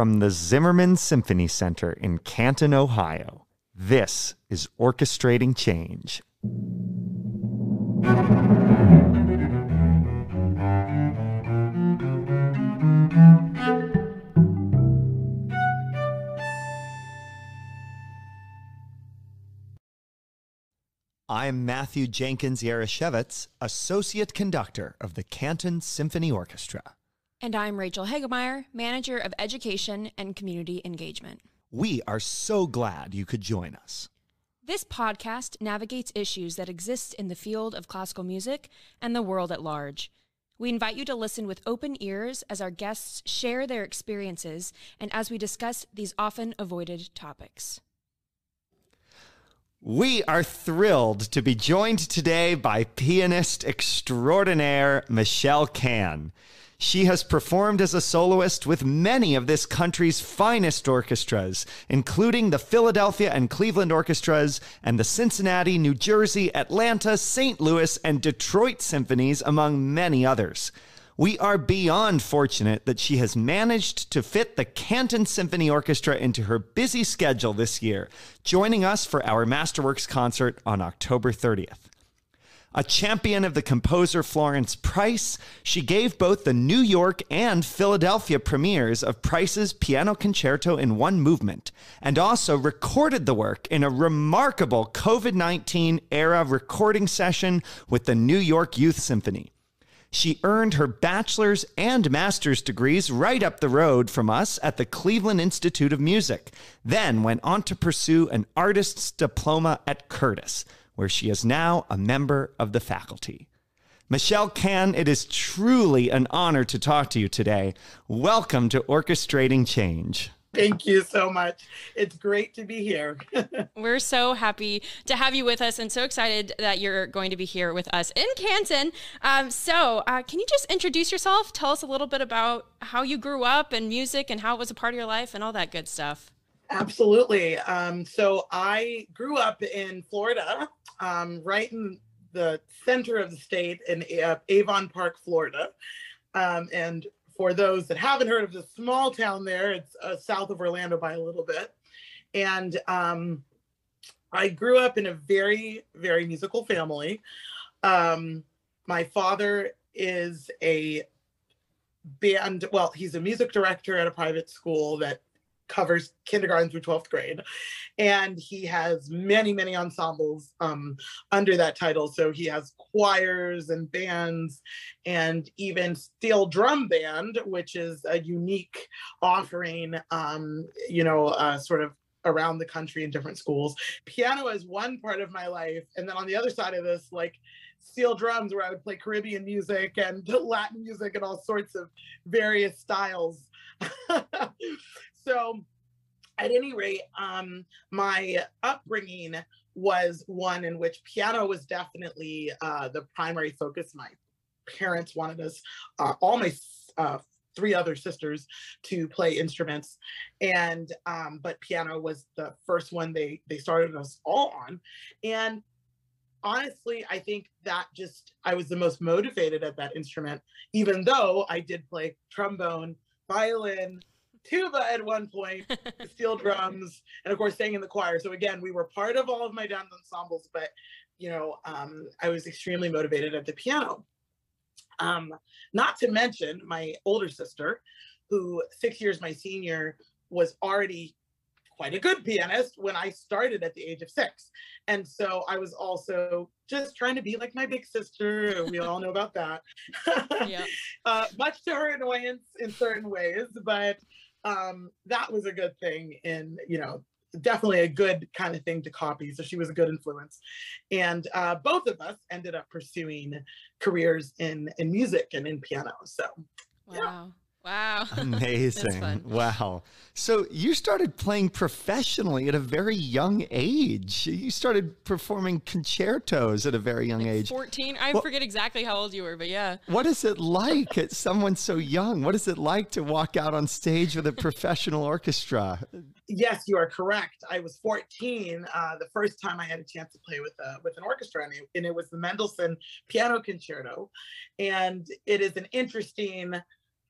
From the Zimmerman Symphony Center in Canton, Ohio, this is Orchestrating Change. I'm Matthew Jenkins Jaroszewicz, Associate Conductor of the Canton Symphony Orchestra. And I'm Rachel Hagemeyer, Manager of Education and Community Engagement. We are so glad you could join us. This podcast navigates issues that exist in the field of classical music and the world at large. We invite you to listen with open ears as our guests share their experiences and as we discuss these often avoided topics. We are thrilled to be joined today by pianist extraordinaire Michelle Cann. She has performed as a soloist with many of this country's finest orchestras, including the Philadelphia and Cleveland orchestras and the Cincinnati, New Jersey, Atlanta, St. Louis, and Detroit symphonies, among many others. We are beyond fortunate that she has managed to fit the Canton Symphony Orchestra into her busy schedule this year, joining us for our Masterworks concert on October 30th. A champion of the composer Florence Price, she gave both the New York and Philadelphia premieres of Price's Piano Concerto in One Movement, and also recorded the work in a remarkable COVID 19 era recording session with the New York Youth Symphony. She earned her bachelor's and master's degrees right up the road from us at the Cleveland Institute of Music, then went on to pursue an artist's diploma at Curtis, where she is now a member of the faculty. Michelle Cann, it is truly an honor to talk to you today. Welcome to Orchestrating Change. Thank you so much. It's great to be here. We're so happy to have you with us and so excited that you're going to be here with us in Canton. Um, so, uh, can you just introduce yourself? Tell us a little bit about how you grew up and music and how it was a part of your life and all that good stuff. Absolutely. Um, so, I grew up in Florida, um, right in the center of the state in uh, Avon Park, Florida. Um, and for those that haven't heard of the small town there, it's uh, south of Orlando by a little bit. And um, I grew up in a very, very musical family. Um, my father is a band, well, he's a music director at a private school that covers kindergarten through 12th grade. And he has many many ensembles um, under that title. So he has choirs and bands and even steel drum band which is a unique offering um, you know uh, sort of around the country in different schools. Piano is one part of my life. And then on the other side of this like steel drums where i would play caribbean music and latin music and all sorts of various styles so at any rate, um, my upbringing was one in which piano was definitely uh, the primary focus. My parents wanted us, uh, all my uh, three other sisters, to play instruments, and um, but piano was the first one they they started us all on, and honestly, I think that just I was the most motivated at that instrument, even though I did play trombone, violin, tuba at one point, steel drums, and of course sang in the choir. So again, we were part of all of my dance ensembles, but you know, um, I was extremely motivated at the piano. Um, not to mention my older sister, who six years my senior was already quite a good pianist when I started at the age of six. And so I was also just trying to be like my big sister. We all know about that. yeah. uh, much to her annoyance in certain ways, but um, that was a good thing and you know definitely a good kind of thing to copy. So she was a good influence. And uh, both of us ended up pursuing careers in in music and in piano. So wow. yeah. Wow. Amazing. wow. So you started playing professionally at a very young age. You started performing concertos at a very young like age. 14. I well, forget exactly how old you were, but yeah. What is it like at someone so young? What is it like to walk out on stage with a professional orchestra? Yes, you are correct. I was 14 uh, the first time I had a chance to play with a, with an orchestra, and it, and it was the Mendelssohn Piano Concerto. And it is an interesting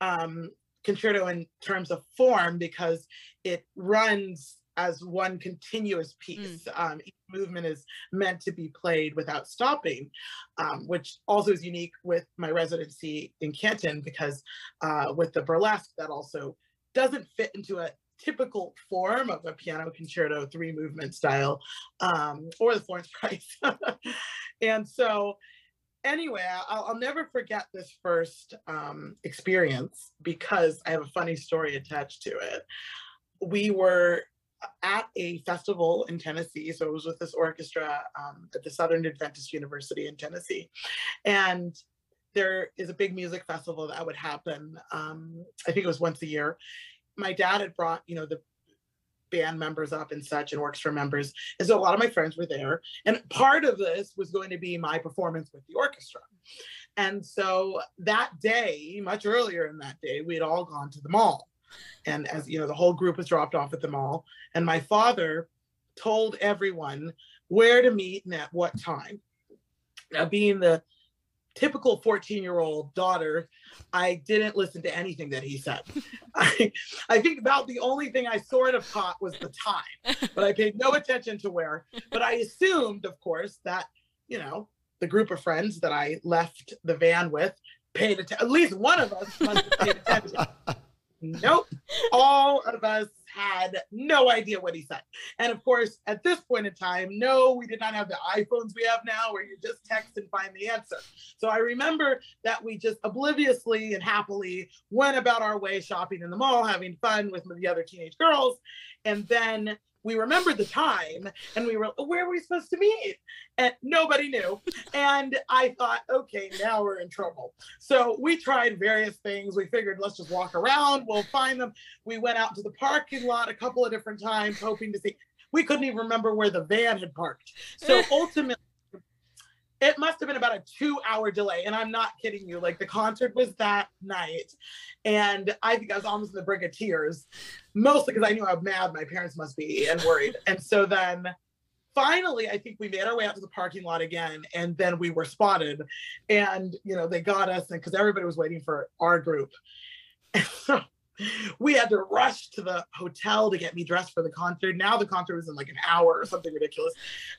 um, concerto in terms of form because it runs as one continuous piece. Mm. Um, each movement is meant to be played without stopping, um, which also is unique with my residency in Canton because uh, with the burlesque, that also doesn't fit into a typical form of a piano concerto three movement style um, or the Florence Price. and so anyway, I'll, I'll, never forget this first um, experience because I have a funny story attached to it. We were at a festival in Tennessee. So it was with this orchestra um, at the Southern Adventist University in Tennessee. And there is a big music festival that would happen. Um, I think it was once a year my dad had brought, you know, the band members up and such and orchestra members. And so a lot of my friends were there. And part of this was going to be my performance with the orchestra. And so that day, much earlier in that day, we had all gone to the mall. And as you know, the whole group was dropped off at the mall. And my father told everyone where to meet and at what time. Now, being the typical 14 year old daughter, I didn't listen to anything that he said. I, I think about the only thing I sort of caught was the time, but I paid no attention to where. But I assumed, of course, that, you know, the group of friends that I left the van with paid attention. At least one of us must have paid attention. nope. All of us had no idea what he said. And of course, at this point in time, no, we did not have the iPhones we have now where you just text and find the answer. So I remember that we just obliviously and happily went about our way shopping in the mall, having fun with the other teenage girls. And then we remembered the time and we were where were we supposed to meet? And nobody knew. And i thought okay now we're in trouble. So we tried various things. We figured let's just walk around. We'll find them. We went out to the parking lot a couple of different times hoping to see. We couldn't even remember where the van had parked. So ultimately it must have been about a two hour delay. And I'm not kidding you. Like the concert was that night. And I think I was almost in the brink of tears, mostly because I knew how mad my parents must be and worried. and so then finally, I think we made our way out to the parking lot again. And then we were spotted. And, you know, they got us because everybody was waiting for our group. And so we had to rush to the hotel to get me dressed for the concert. Now the concert was in like an hour or something ridiculous.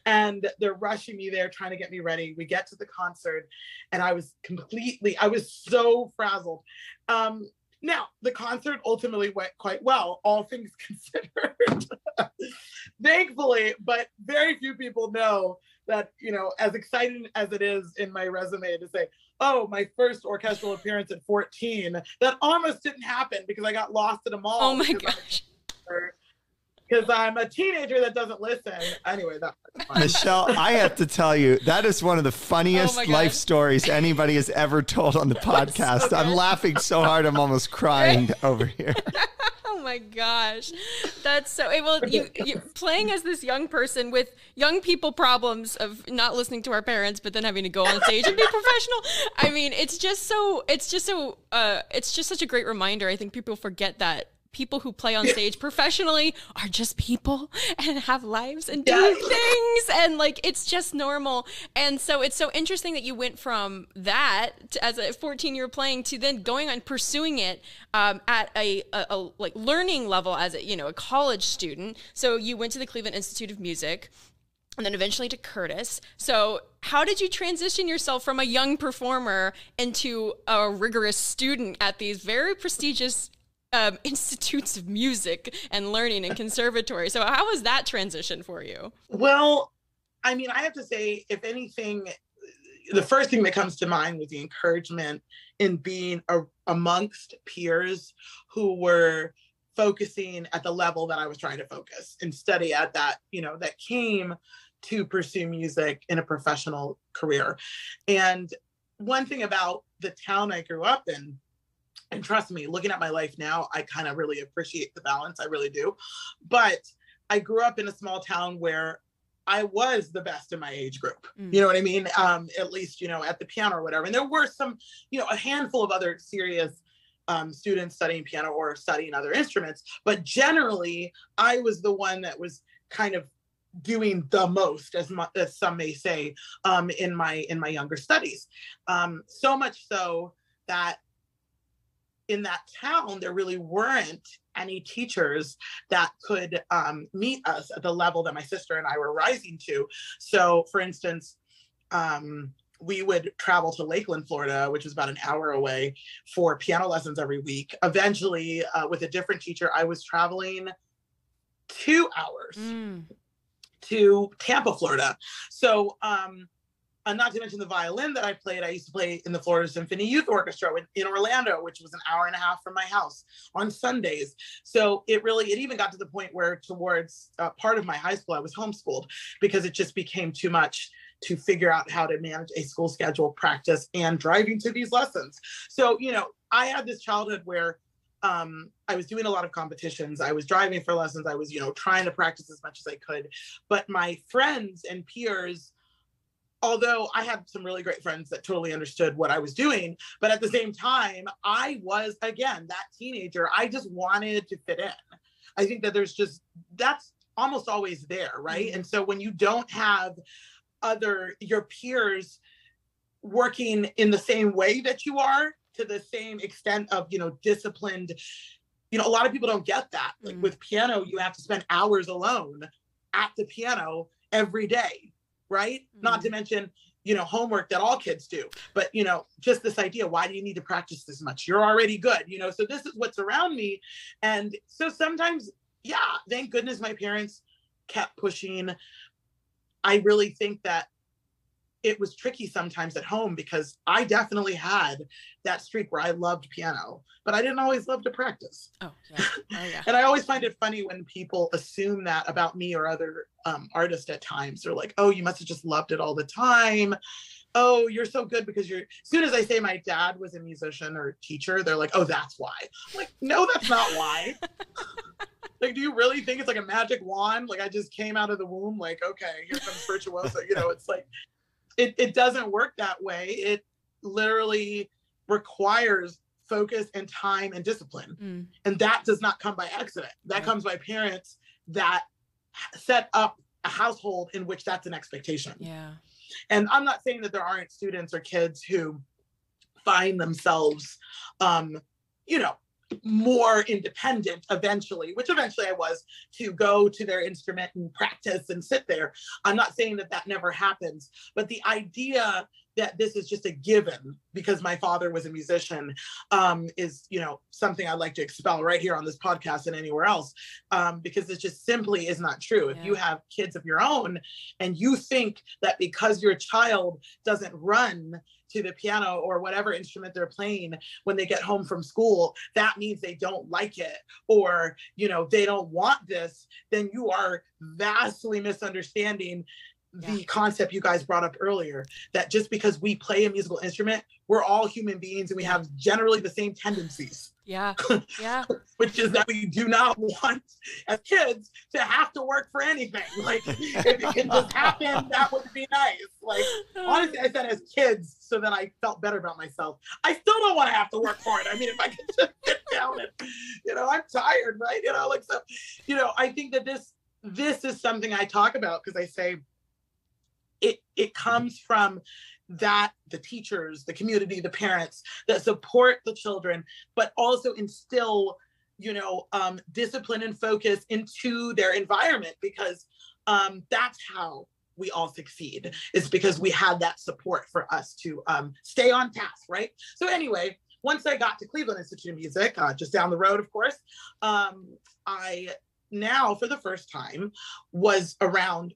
And they're rushing me there, trying to get me ready. We get to the concert, and I was completely, I was so frazzled. Um, now, the concert ultimately went quite well, all things considered. Thankfully, but very few people know that, you know, as exciting as it is in my resume to say, oh, my first orchestral appearance at 14, that almost didn't happen because I got lost at a mall. Oh my gosh. Because I'm a teenager that doesn't listen. Anyway, that. Michelle, I have to tell you, that is one of the funniest oh life stories anybody has ever told on the podcast. So I'm laughing so hard, I'm almost crying over here. Oh my gosh, that's so well. You, you playing as this young person with young people problems of not listening to our parents, but then having to go on stage and be professional. I mean, it's just so. It's just so. Uh, it's just such a great reminder. I think people forget that people who play on stage professionally are just people and have lives and do yeah. things and like it's just normal and so it's so interesting that you went from that to, as a 14 year playing to then going on pursuing it um, at a, a, a, like learning level as a you know a college student so you went to the cleveland institute of music and then eventually to Curtis. So, how did you transition yourself from a young performer into a rigorous student at these very prestigious um, institutes of music and learning and conservatory. So how was that transition for you? Well, I mean, I have to say, if anything, the first thing that comes to mind was the encouragement in being a, amongst peers who were focusing at the level that I was trying to focus and study at that, you know, that came to pursue music in a professional career. And one thing about the town I grew up in and trust me, looking at my life now, I kind of really appreciate the balance. I really do. But I grew up in a small town where I was the best in my age group. Mm. You know what I mean? Um, at least, you know, at the piano or whatever. And there were some, you know, a handful of other serious um, students studying piano or studying other instruments. But generally, I was the one that was kind of doing the most, as, mu- as some may say, um, in my in my younger studies. Um, so much so that in that town, there really weren't any teachers that could um, meet us at the level that my sister and I were rising to. So, for instance, um, we would travel to Lakeland, Florida, which is about an hour away, for piano lessons every week. Eventually, uh, with a different teacher, I was traveling two hours mm. to Tampa, Florida. So, um, uh, not to mention the violin that I played. I used to play in the Florida Symphony Youth Orchestra in, in Orlando, which was an hour and a half from my house on Sundays. So it really, it even got to the point where towards uh, part of my high school, I was homeschooled because it just became too much to figure out how to manage a school schedule, practice, and driving to these lessons. So, you know, I had this childhood where um, I was doing a lot of competitions. I was driving for lessons. I was, you know, trying to practice as much as I could. But my friends and peers, although I had some really great friends that totally understood what I was doing, but at the same time, I was again that teenager. I just wanted to fit in. I think that there's just that's almost always there, right? Mm-hmm. And so when you don't have other your peers working in the same way that you are to the same extent of you know disciplined you know a lot of people don't get that like mm. with piano you have to spend hours alone at the piano every day right? Mm. not to mention you know homework that all kids do. But you know just this idea why do you need to practice this much? You're already good you know? So this is what's around me. And so sometimes yeah thank goodness my parents kept pushing. I really think that it was tricky sometimes at home because I definitely had that streak where I loved piano, but I didn't always love to practice. Oh, yeah. Oh, yeah. and I always find it funny when people assume that about me or other um, artists at times. They're like, oh, you must have just loved it all the time. Oh, you're so good because you're. As soon as I say my dad was a musician or teacher, they're like, oh, that's why. I'm like, no, that's not why. like, do you really think it's like a magic wand? Like, I just came out of the womb, like, okay, here comes virtuoso. You know, it's like it, it doesn't work that way. It literally requires focus and time and discipline. Mm. And that does not come by accident. That right. comes by parents that set up a household in which that's an expectation. Yeah. And I'm not saying that there aren't students or kids who find themselves um, you know, more independent eventually, which eventually I was to go to their instrument and practice and sit there. I'm not saying that that never happens, but the idea that this is just a given because my father was a musician um, is you know something i'd like to expel right here on this podcast and anywhere else um, because it just simply is not true. If you have kids of your own and you think that because your child doesn't run to the piano or whatever instrument they're playing when they get home from school that means they don't like it or you know they don't want this then you are vastly misunderstanding the yeah. concept you guys brought up earlier that just because we play a musical instrument we're all human beings and we have generally the same tendencies. Yeah. Yeah. Which is that we do not want as kids to have to work for anything. Like if it can just happen that would be nice. Like honestly i said as kids so that i felt better about myself i still don't want to have to work for it i mean if i could just sit down and you know i'm tired right? You know like so you know i think that this this is something i talk about because i say it it comes from that the teachers the community the parents that support the children but also instill you know um, discipline and focus into their environment because um, that's how we all succeed is because we had that support for us to um, stay on task right? So anyway once i got to cleveland institute of music uh, just down the road of course um, i now for the first time was around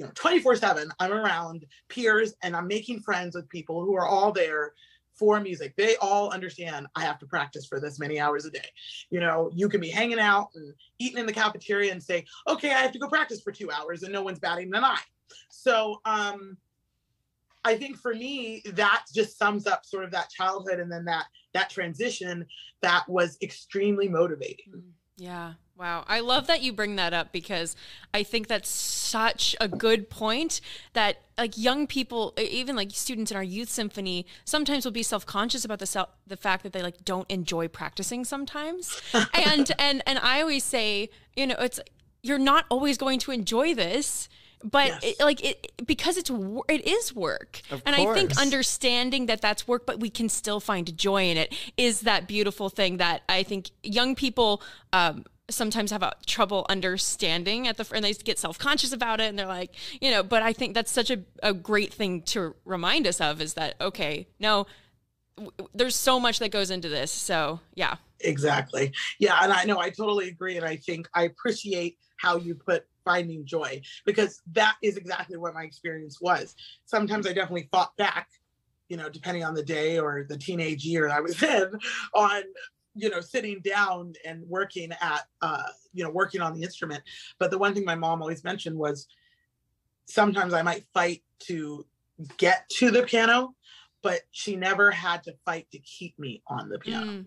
you know 24 7 i'm around peers and i'm making friends with people who are all there for music. They all understand i have to practice for this many hours a day. You know you can be hanging out and eating in the cafeteria and say okay i have to go practice for two hours and no one's batting an eye. So um i think for me that just sums up sort of that childhood and then that that transition that was extremely motivating. Mm, yeah Wow. I love that you bring that up because I think that's such a good point that like young people even like students in our youth symphony sometimes will be self-conscious about the self, the fact that they like don't enjoy practicing sometimes. and and and I always say, you know, it's you're not always going to enjoy this but Yes. it, like it because it's it is work Of and i think understanding that that's work but we can still find joy in it is that beautiful thing that i think young people um sometimes have a trouble understanding at the and they get self-conscious about it and they're like you know but i think that's such a, a great thing to remind us of is that okay no there's so much that goes into this so yeah Exactly. Yeah, and I know I totally agree. And I think I appreciate how you put finding joy because that is exactly what my experience was. Sometimes I definitely fought back, you know, depending on the day or the teenage year I was in, on you know sitting down and working at uh you know working on the instrument. But the one thing my mom always mentioned was sometimes i might fight to get to the piano but she never had to fight to keep me on the piano. Mm,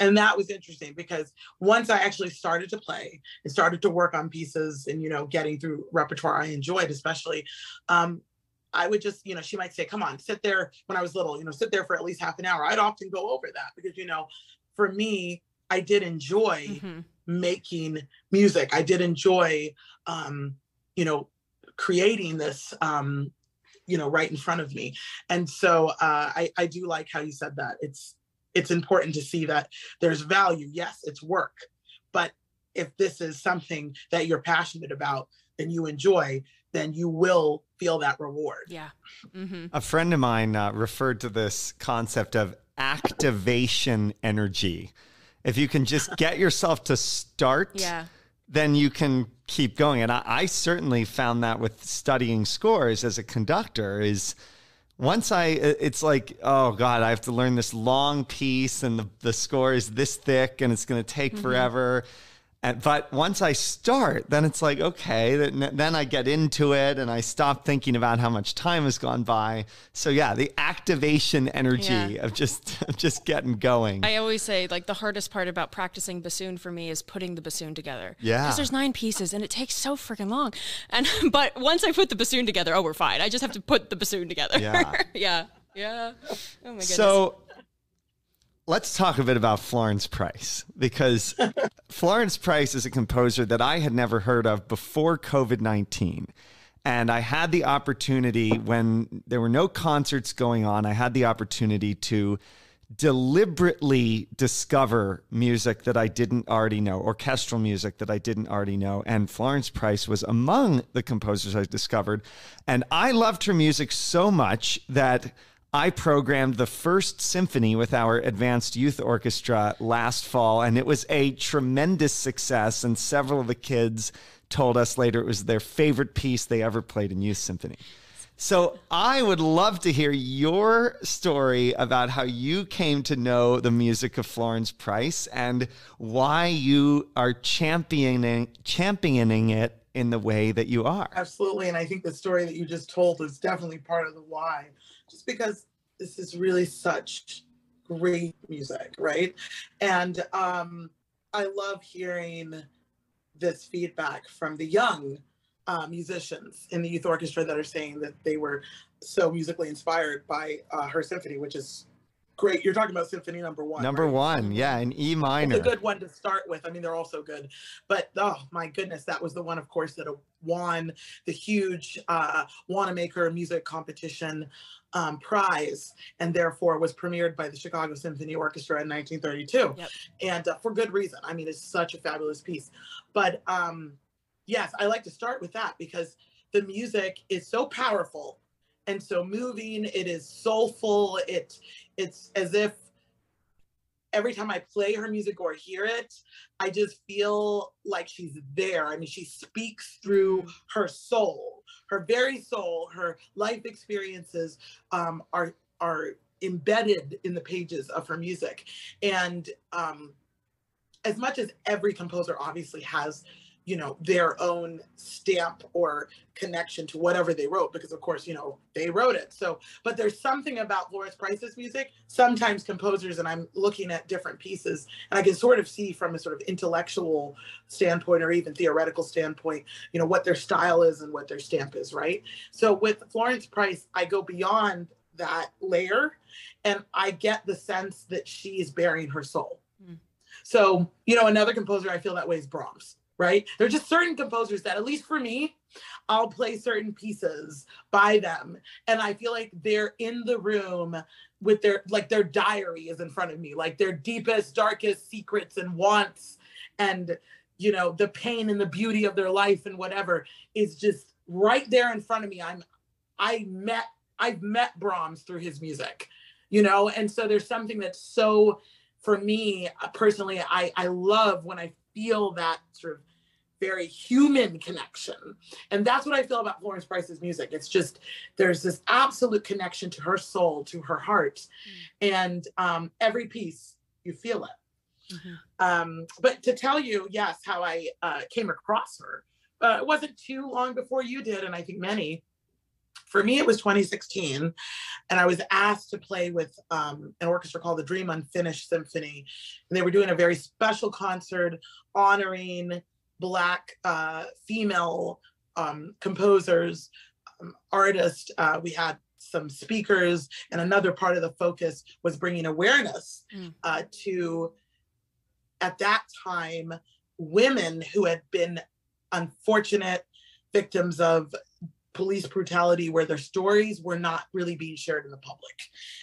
and that was interesting because once I actually started to play and started to work on pieces and you know getting through repertoire I enjoyed especially um I would just you know she might say come on sit there when I was little you know sit there for at least half an hour. I'd often go over that because you know for me I did enjoy mhm. making music I did enjoy um you know creating this um you know right in front of me and so uh I I do like how you said that it's it's important to see that there's value. Yes, it's work, but if this is something that you're passionate about and you enjoy, then you will feel that reward. yeah hmm A friend of mine uh, referred to this concept of activation energy. If you can just get yourself to start, yeah then you can keep going. And I, I certainly found that with studying scores as a conductor is once I, it's like, oh God, I have to learn this long piece and the, the score is this thick and it's going to take mm-hmm. forever. And, but once I start, then it's like, okay, then, I get into it and I stop thinking about how much time has gone by. So yeah, the activation energy Yeah. of just, of just getting going. I always say like the hardest part about practicing bassoon for me is putting the bassoon together. Yeah. Because there's nine pieces and it takes so freaking long. And but once I put the bassoon together, oh, we're fine. I just have to put the bassoon together. Yeah. yeah. Yeah. Oh my goodness. So let's talk a bit about Florence Price because Florence Price is a composer that I had never heard of before COVID 19. And I had the opportunity when there were no concerts going on, I had the opportunity to deliberately discover music that I didn't already know, orchestral music that I didn't already know. And Florence Price was among the composers I discovered. And I loved her music so much that I programmed the first symphony with our advanced youth orchestra last fall, and it was a tremendous success. And several of the kids told us later it was their favorite piece they ever played in youth symphony. So I would love to hear your story about how you came to know the music of Florence Price and why you are championing championing it in the way that you are. Absolutely. And I think the story that you just told is definitely part of the why, just because this is really such great music, right? And um, I love hearing this feedback from the young uh, musicians in the youth orchestra that are saying that they were so musically inspired by uh, her symphony, which is great. You're talking about symphony number one. Number right? one, yeah, in E minor. It's a good one to start with. I mean, they're all so good. But oh my goodness, that was the one, of course, that won the huge uh, Wanamaker Music Competition um, prize, and therefore was premiered by the Chicago Symphony Orchestra in 1932, Yep. and uh, for good reason. I mean, it's such a fabulous piece. But um, yes, I like to start with that because the music is so powerful and so moving. It is soulful. It it's as if every time I play her music or hear it, I just feel like she's there. I mean, she speaks through her soul, her very soul, her life experiences um, are are embedded in the pages of her music. And um, as much as every composer obviously has you know their own stamp or connection to whatever they wrote because of course you know they wrote it. So but there's something about Florence Price's music. Sometimes composers and I'm looking at different pieces and I can sort of see from a sort of intellectual standpoint or even theoretical standpoint you know what their style is and what their stamp is right? So with Florence Price I go beyond that layer and I get the sense that she is bearing her soul. Mm. so you know another composer I feel that way is Brahms right? There are just certain composers that, at least for me, I'll play certain pieces by them. And I feel like they're in the room with their, like their diary is in front of me, like their deepest, darkest secrets and wants and, you know, the pain and the beauty of their life and whatever is just right there in front of me. I'm, I met, I've met Brahms through his music, you know? And so there's something that's so, for me uh, personally, I, I love when I feel that sort of very human connection. And that's what I feel about Florence Price's music. It's just there's this absolute connection to her soul, to her heart. Mm. And um, every piece, you feel it. Mm-hmm. Um, but to tell you, yes, how I uh, came across her, uh, it wasn't too long before you did, and I think many. For me, it was 2016, and I was asked to play with um, an orchestra called the Dream Unfinished Symphony, and they were doing a very special concert honoring black uh, female um, composers, um, artists. Uh, we had some speakers, and another part of the focus was bringing awareness mm. uh, to, at that time, women who had been unfortunate victims of police brutality where their stories were not really being shared in the public.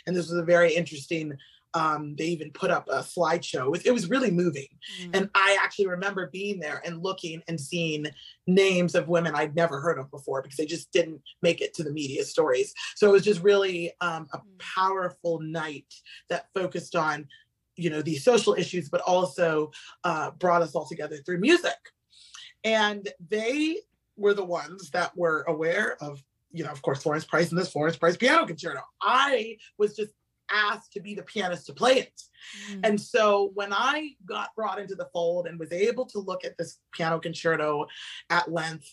And this was a very interesting um, they even put up a slideshow. It was really moving. Mm. And I actually remember being there and looking and seeing names of women I'd never heard of before because they just didn't make it to the media stories. So it was just really um, a mm. powerful night that focused on, you know, these social issues, but also uh, brought us all together through music. And they were the ones that were aware of you know, of course, Florence Price and this Florence Price piano concerto. I was just asked to be the pianist to play it. Mm. And so when I got brought into the fold and was able to look at this piano concerto at length,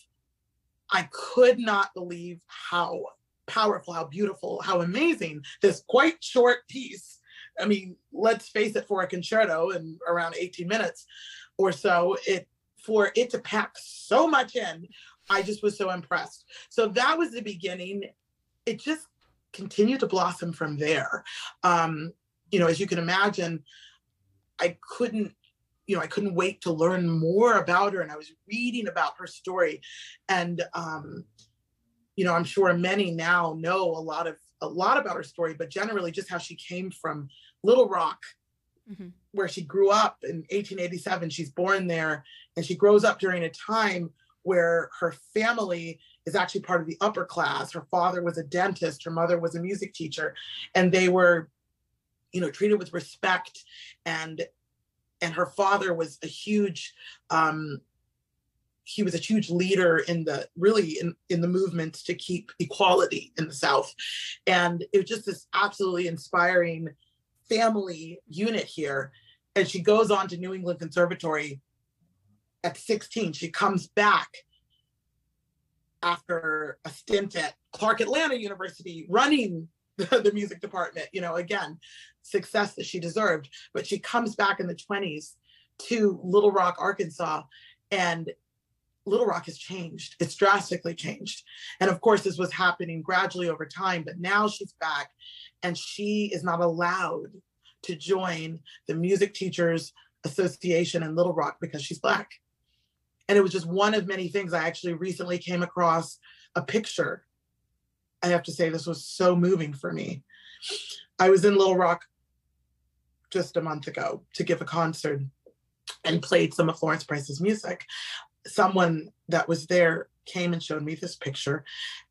I could not believe how powerful, how beautiful, how amazing this quite short piece. I mean, let's face it, for a concerto in around 18 minutes or so, it for it to pack so much in, I just was so impressed. So that was the beginning. It just continued to blossom from there. Um, you know, as you can imagine, I couldn't, you know, I couldn't wait to learn more about her. And I was reading about her story. And um, you know, I'm sure many now know a lot of a lot about her story, but generally just how she came from Little Rock, mm-hmm. where she grew up in 1887. She's born there and she grows up during a time where her family is actually part of the upper class. Her father was a dentist, her mother was a music teacher, and they were, you know, treated with respect. And and her father was a huge um, he was a huge leader in the really in, in the movement to keep equality in the South. And it was just this absolutely inspiring family unit here. And she goes on to New England Conservatory at 16. She comes back after a stint at Clark Atlanta University running the, the, music department, you know, again, success that she deserved. But she comes back in the 20s to Little Rock, Arkansas, and Little Rock has changed. It's drastically changed. And of course, this was happening gradually over time, but now she's back and she is not allowed to join the Music Teachers Association in Little Rock because she's Black. And it was just one of many things. I actually recently came across a picture. I have to say, this was so moving for me. I was in Little Rock just a month ago to give a concert and played some of Florence Price's music. Someone that was there came and showed me this picture,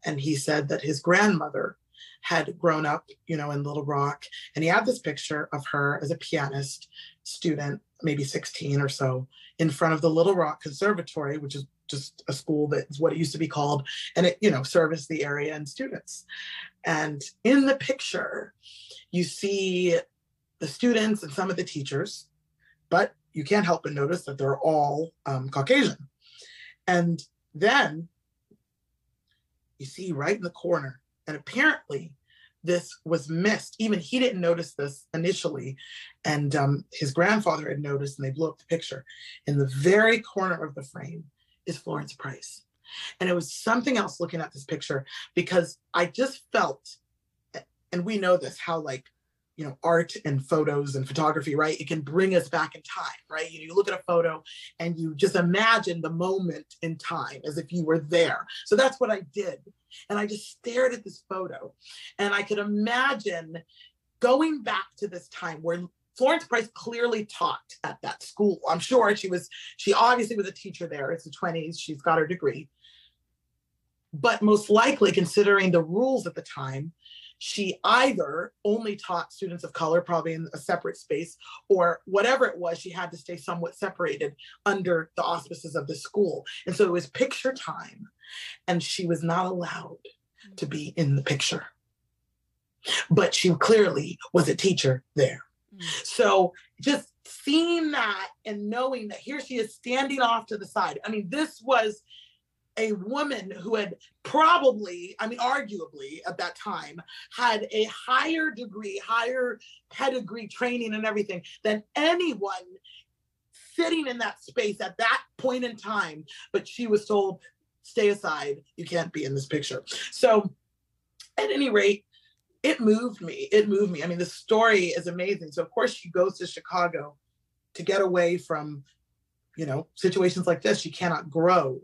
and he said that his grandmother had grown up, you know, in Little Rock, and he had this picture of her as a pianist student, maybe 16 or so, in front of the Little Rock Conservatory, which is just a school that's what it used to be called, and it, you know, serviced the area and students. And in the picture, you see the students and some of the teachers, but you can't help but notice that they're all um, Caucasian. And then you see right in the corner, and apparently this was missed. Even he didn't notice this initially. And um, his grandfather had noticed, and they blew up the picture. In the very corner of the frame is Florence Price. And it was something else looking at this picture because I just felt, and we know this, how like you know art and photos and photography right it can bring us back in time right you, look at a photo and you just imagine the moment in time as if you were there so that's what i did and i just stared at this photo and i could imagine going back to this time where Florence Price clearly taught at that school. I'm sure she was, she obviously was a teacher there. It's the 20s, she's got her degree. But most likely, considering the rules at the time, she either only taught students of color, probably in a separate space, or whatever it was, she had to stay somewhat separated under the auspices of the school. And so it was picture time, and she was not allowed to be in the picture. But she clearly was a teacher there. Mm. So just seeing that and knowing that here she is standing off to the side. I mean, this was a woman who had probably, I mean, arguably at that time, had a higher degree, higher pedigree training and everything than anyone sitting in that space at that point in time. But she was told, stay aside, you can't be in this picture. So, at any rate, it moved me. It moved me. I mean, the story is amazing. So, of course, she goes to Chicago to get away from, you know, situations like this. She cannot grow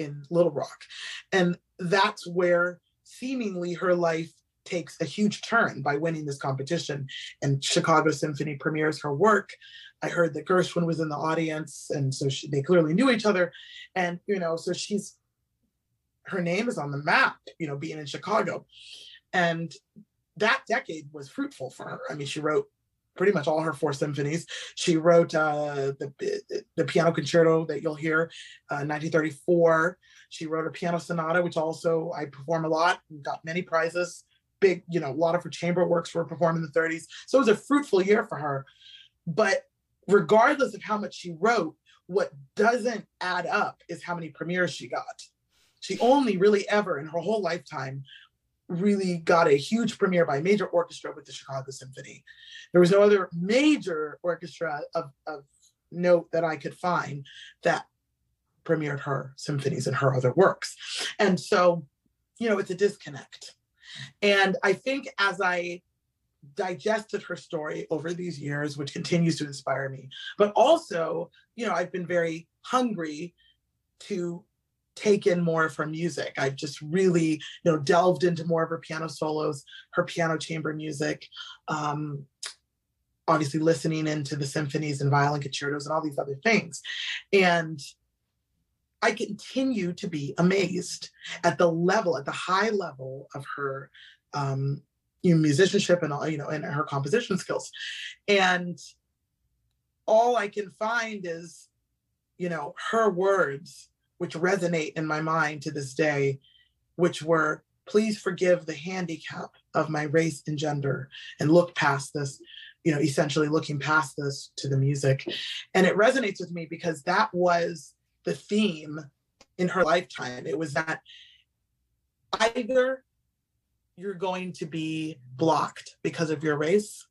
in Little Rock. And that's where seemingly her life takes a huge turn by winning this competition. And Chicago Symphony premieres her work. I heard that Gershwin was in the audience, and so she, they clearly knew each other. And you know, so she's her name is on the map. You know, being in Chicago, and that decade was fruitful for her. I mean, she wrote pretty much all her four symphonies. She wrote uh, the the piano concerto that you'll hear, uh, 1934. She wrote a piano sonata, which also I perform a lot. Got many prizes. Big, you know, a lot of her chamber works were performed in the 30s. So it was a fruitful year for her. But regardless of how much she wrote, what doesn't add up is how many premieres she got. She only really ever in her whole lifetime really got a huge premiere by a major orchestra with the Chicago Symphony. There was no other major orchestra of, of note that I could find that premiered her symphonies and her other works. And so, you know, it's a disconnect. And I think as I digested her story over these years, which continues to inspire me, but also, you know, I've been very hungry to take in more of her music. I've just really, you know, delved into more of her piano solos, her piano chamber music, um, obviously listening into the symphonies and violin concertos and all these other things. And I continue to be amazed at the level, at the high level of her um, you know, musicianship and all, you know, and her composition skills. And all I can find is, you know, her words which resonate in my mind to this day, which were, please forgive the handicap of my race and gender and look past this, you know, essentially looking past this to the music. And it resonates with me because that was the theme in her lifetime. It was that either you're going to be blocked because of your race,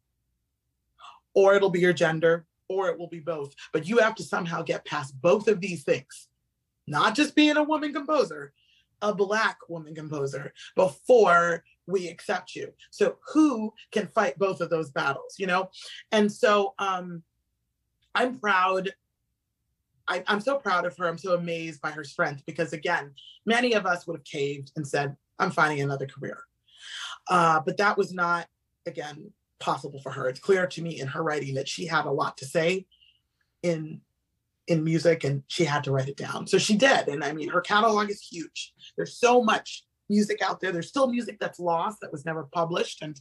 or it'll be your gender, or it will be both. But you have to somehow get past both of these things not just being a woman composer, a black woman composer before we accept you. So who can fight both of those battles, you know? And so um I'm proud. I, I'm so proud of her. I'm so amazed by her strength because again, many of us would have caved and said, I'm finding another career. Uh, but that was not, again, possible for her. It's clear to me in her writing that she had a lot to say in in music and she had to write it down. So she did. And I mean, her catalog is huge. There's so much music out there. There's still music that's lost that was never published. And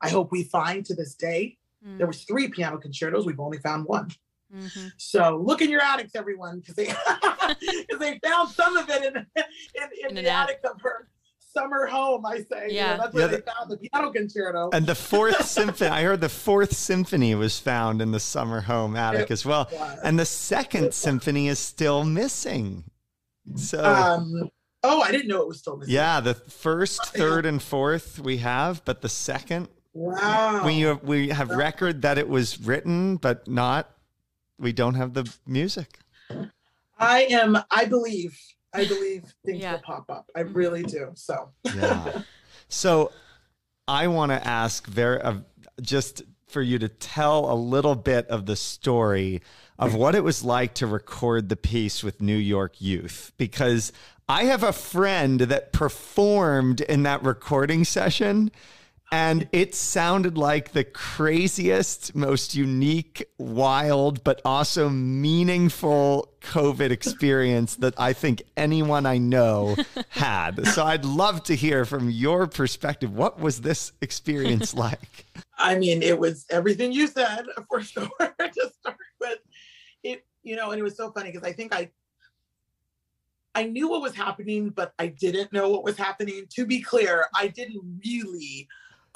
I hope we find to this day. Mm. There was three piano concertos. We've only found one. Mm-hmm. So look in your attics, everyone, because they because they found some of it in in, in, in the attic of her summer home, I say. Yeah. You know, that's where yeah, they found the piano concerto. And the fourth symphony, I heard the fourth symphony was found in the summer home attic it as well. Was. And the second symphony is still missing. So um, Oh, I didn't know it was still missing. Yeah, the first, third, and fourth we have, but the second Wow. We have, we have record that it was written, but not we don't have the music. I am I believe I believe things yeah. will pop up. I really do. So yeah. So I want to ask very. Uh, just for you to tell a little bit of the story of what it was like to record the piece with New York Youth because I have a friend that performed in that recording session and it sounded like the craziest, most unique, wild, but also meaningful COVID experience that I think anyone I know had. So I'd love to hear from your perspective. What was this experience like? I mean, it was everything you said for sure to start with. It, you know, and it was so funny because I think I I knew what was happening, but I didn't know what was happening. To be clear, I didn't really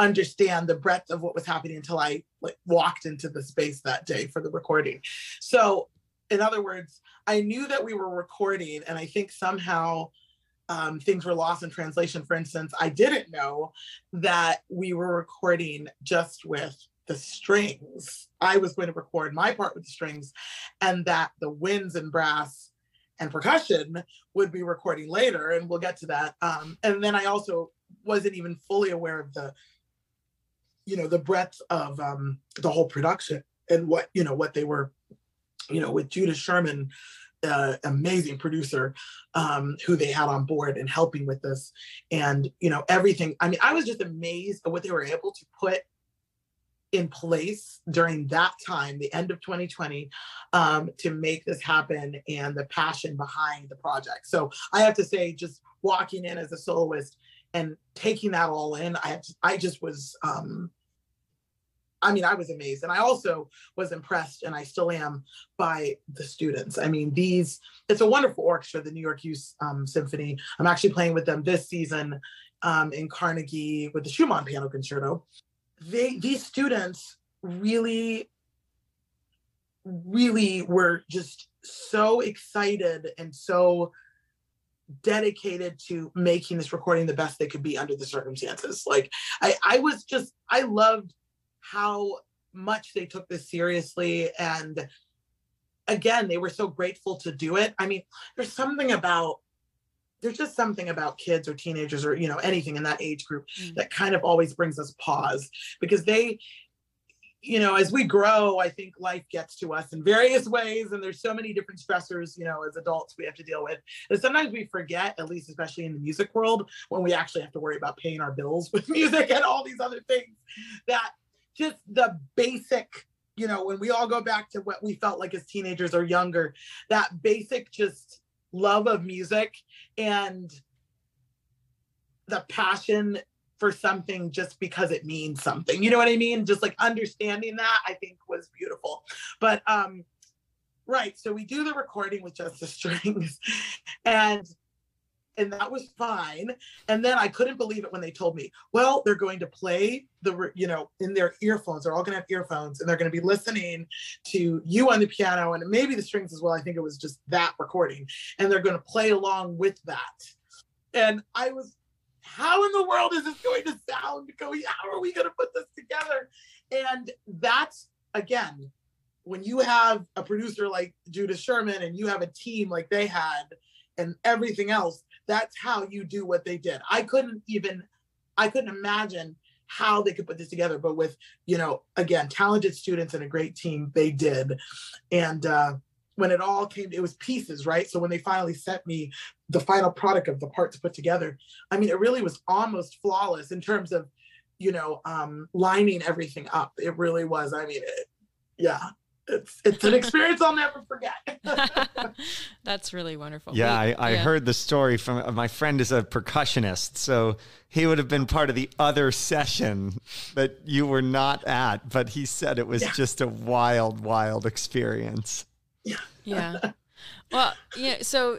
understand the breadth of what was happening until I like walked into the space that day for the recording. So, in other words, I knew that we were recording, and I think somehow um, things were lost in translation. For instance, I didn't know that we were recording just with the strings. I was going to record my part with the strings, and that the winds and brass and percussion would be recording later, and we'll get to that. Um, and then I also wasn't even fully aware of the you know the breadth of um, the whole production and what you know what they were you know with Judith Sherman uh, amazing producer um, who they had on board and helping with this. And you know everything i mean i was just amazed at what they were able to put in place during that time the end of 2020 um, to make this happen and the passion behind the project. So i have to say just walking in as a soloist and taking that all in, I I just was um I mean, I was amazed. And I also was impressed, and I still am, by the students. I mean, these, it's a wonderful orchestra, the New York Youth um, Symphony. I'm actually playing with them this season um, in Carnegie with the Schumann Piano Concerto. They, these students really, really were just so excited and so dedicated to making this recording the best they could be under the circumstances. Like I, I was just, I loved how much they took this seriously. And again, they were so grateful to do it. I mean, there's something about there's just something about kids or teenagers or you know anything in that age group mm. that kind of always brings us pause because they you know, as we grow, I think life gets to us in various ways, and there's so many different stressors, you know, as adults we have to deal with. And sometimes we forget, at least especially in the music world, when we actually have to worry about paying our bills with music and all these other things, that just the basic, you know, when we all go back to what we felt like as teenagers or younger, that basic just love of music and the passion for something just because it means something. You know what I mean? Just like understanding that I think was beautiful. But um right, so we do the recording with just the strings and and that was fine. And then I couldn't believe it when they told me, well, they're going to play the, you know, in their earphones. They're all going to have earphones and they're going to be listening to you on the piano and maybe the strings as well. I think it was just that recording. And they're going to play along with that. And I was how in the world is this going to sound? How are we going to put this together? And that's again, when you have a producer like Judith Sherman and you have a team like they had and everything else, that's how you do what they did. I couldn't even, I couldn't imagine how they could put this together, but with, you know, again, talented students and a great team, they did. And uh, when it all came, it was pieces, right? So when they finally sent me the final product of the parts put together, I mean, it really was almost flawless in terms of, you know, um, lining everything up. It really was. I mean, it, yeah, it's it's an experience I'll never forget. That's really wonderful. Yeah, I, I yeah. heard the story from uh, my friend is a percussionist, so he would have been part of the other session that you were not at, but he said it was yeah. just a wild, wild experience. Yeah. Yeah. Well, yeah. So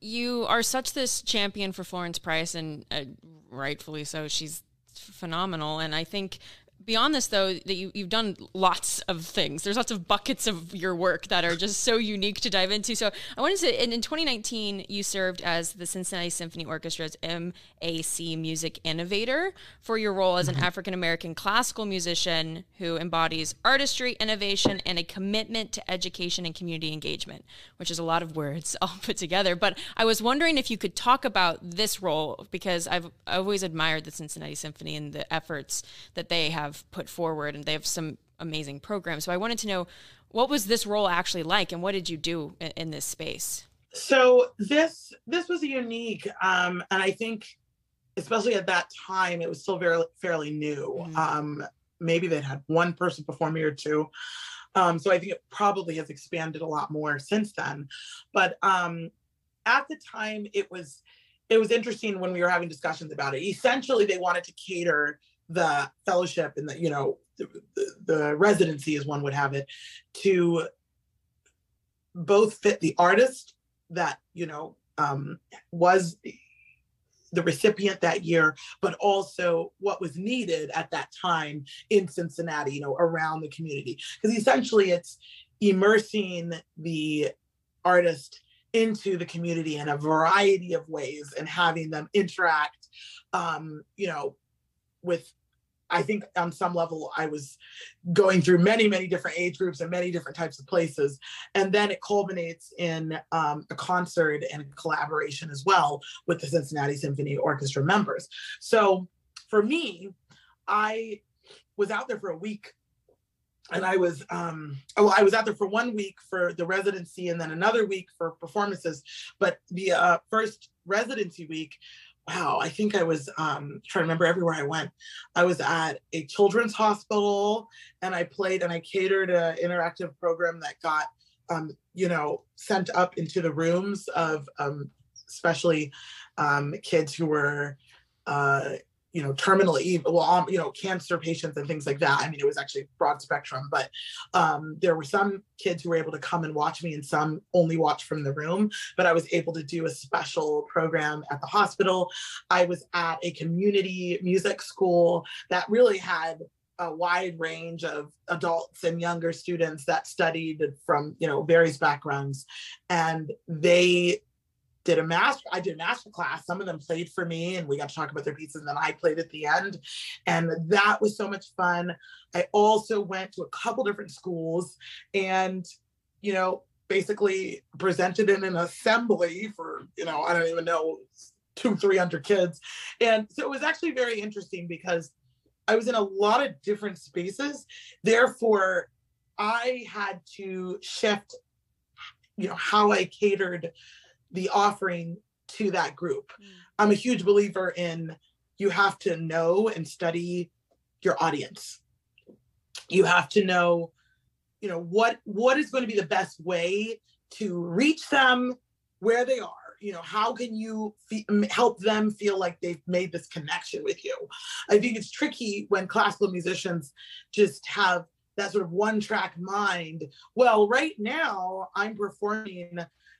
you are such this champion for Florence Price, and uh, rightfully so. She's phenomenal, and I think beyond this though that you, you've done lots of things. There's lots of buckets of your work that are just so unique to dive into. So i wanted to in, in 2019 you served as the cincinnati symphony orchestra's mac music innovator for your role as an mm-hmm. african american classical musician who embodies artistry innovation and a commitment to education and community engagement which is a lot of words all put together. But i was wondering if you could talk about this role because i've always admired the cincinnati symphony and the efforts that they have have put forward, and they have some amazing programs. So I wanted to know what was this role actually like, and what did you do in, in this space? So this this was unique, um, and I think, especially at that time, it was still very fairly new. Mm-hmm. Um, maybe they'd had one person before me or two. Um, so I think it probably has expanded a lot more since then. But um, at the time, it was it was interesting when we were having discussions about it. Essentially, they wanted to cater the fellowship and the you know the, the, residency, as one would have it, to both fit the artist that you know um, was the recipient that year, but also what was needed at that time in Cincinnati, you know, around the community. Because essentially it's immersing the artist into the community in a variety of ways and having them interact, um, you know, with I think on some level I was going through many, many different age groups and many different types of places. And then it culminates in um, a concert and collaboration as well with the Cincinnati Symphony Orchestra members. So for me, I was out there for a week and I was um oh I was out there for one week for the residency and then another week for performances. But the uh, first residency week, wow, I think I was um, trying to remember everywhere I went. I was at a children's hospital and I played and I catered an interactive program that got, um, you know, sent up into the rooms of um, especially um, kids who were uh, you know, terminally, well, um, you know, cancer patients and things like that. I mean, it was actually broad spectrum, but um, there were some kids who were able to come and watch me and some only watch from the room. But I was able to do a special program at the hospital. I was at a community music school that really had a wide range of adults and younger students that studied from you know various backgrounds and they did a master i did a master class. Some of them played for me and we got to talk about their pieces and then i played at the end. And that was so much fun. I also went to a couple different schools and you know basically presented in an assembly for you know i don't even know two three hundred kids. And so it was actually very interesting because i was in a lot of different spaces. Therefore i had to shift you know how i catered the offering to that group. Mm. I'm a huge believer in you have to know and study your audience. You have to know, you know, what what is going to be the best way to reach them where they are. You know, how can you fe- help them feel like they've made this connection with you? I think it's tricky when classical musicians just have that sort of one track mind. Well, right now I'm performing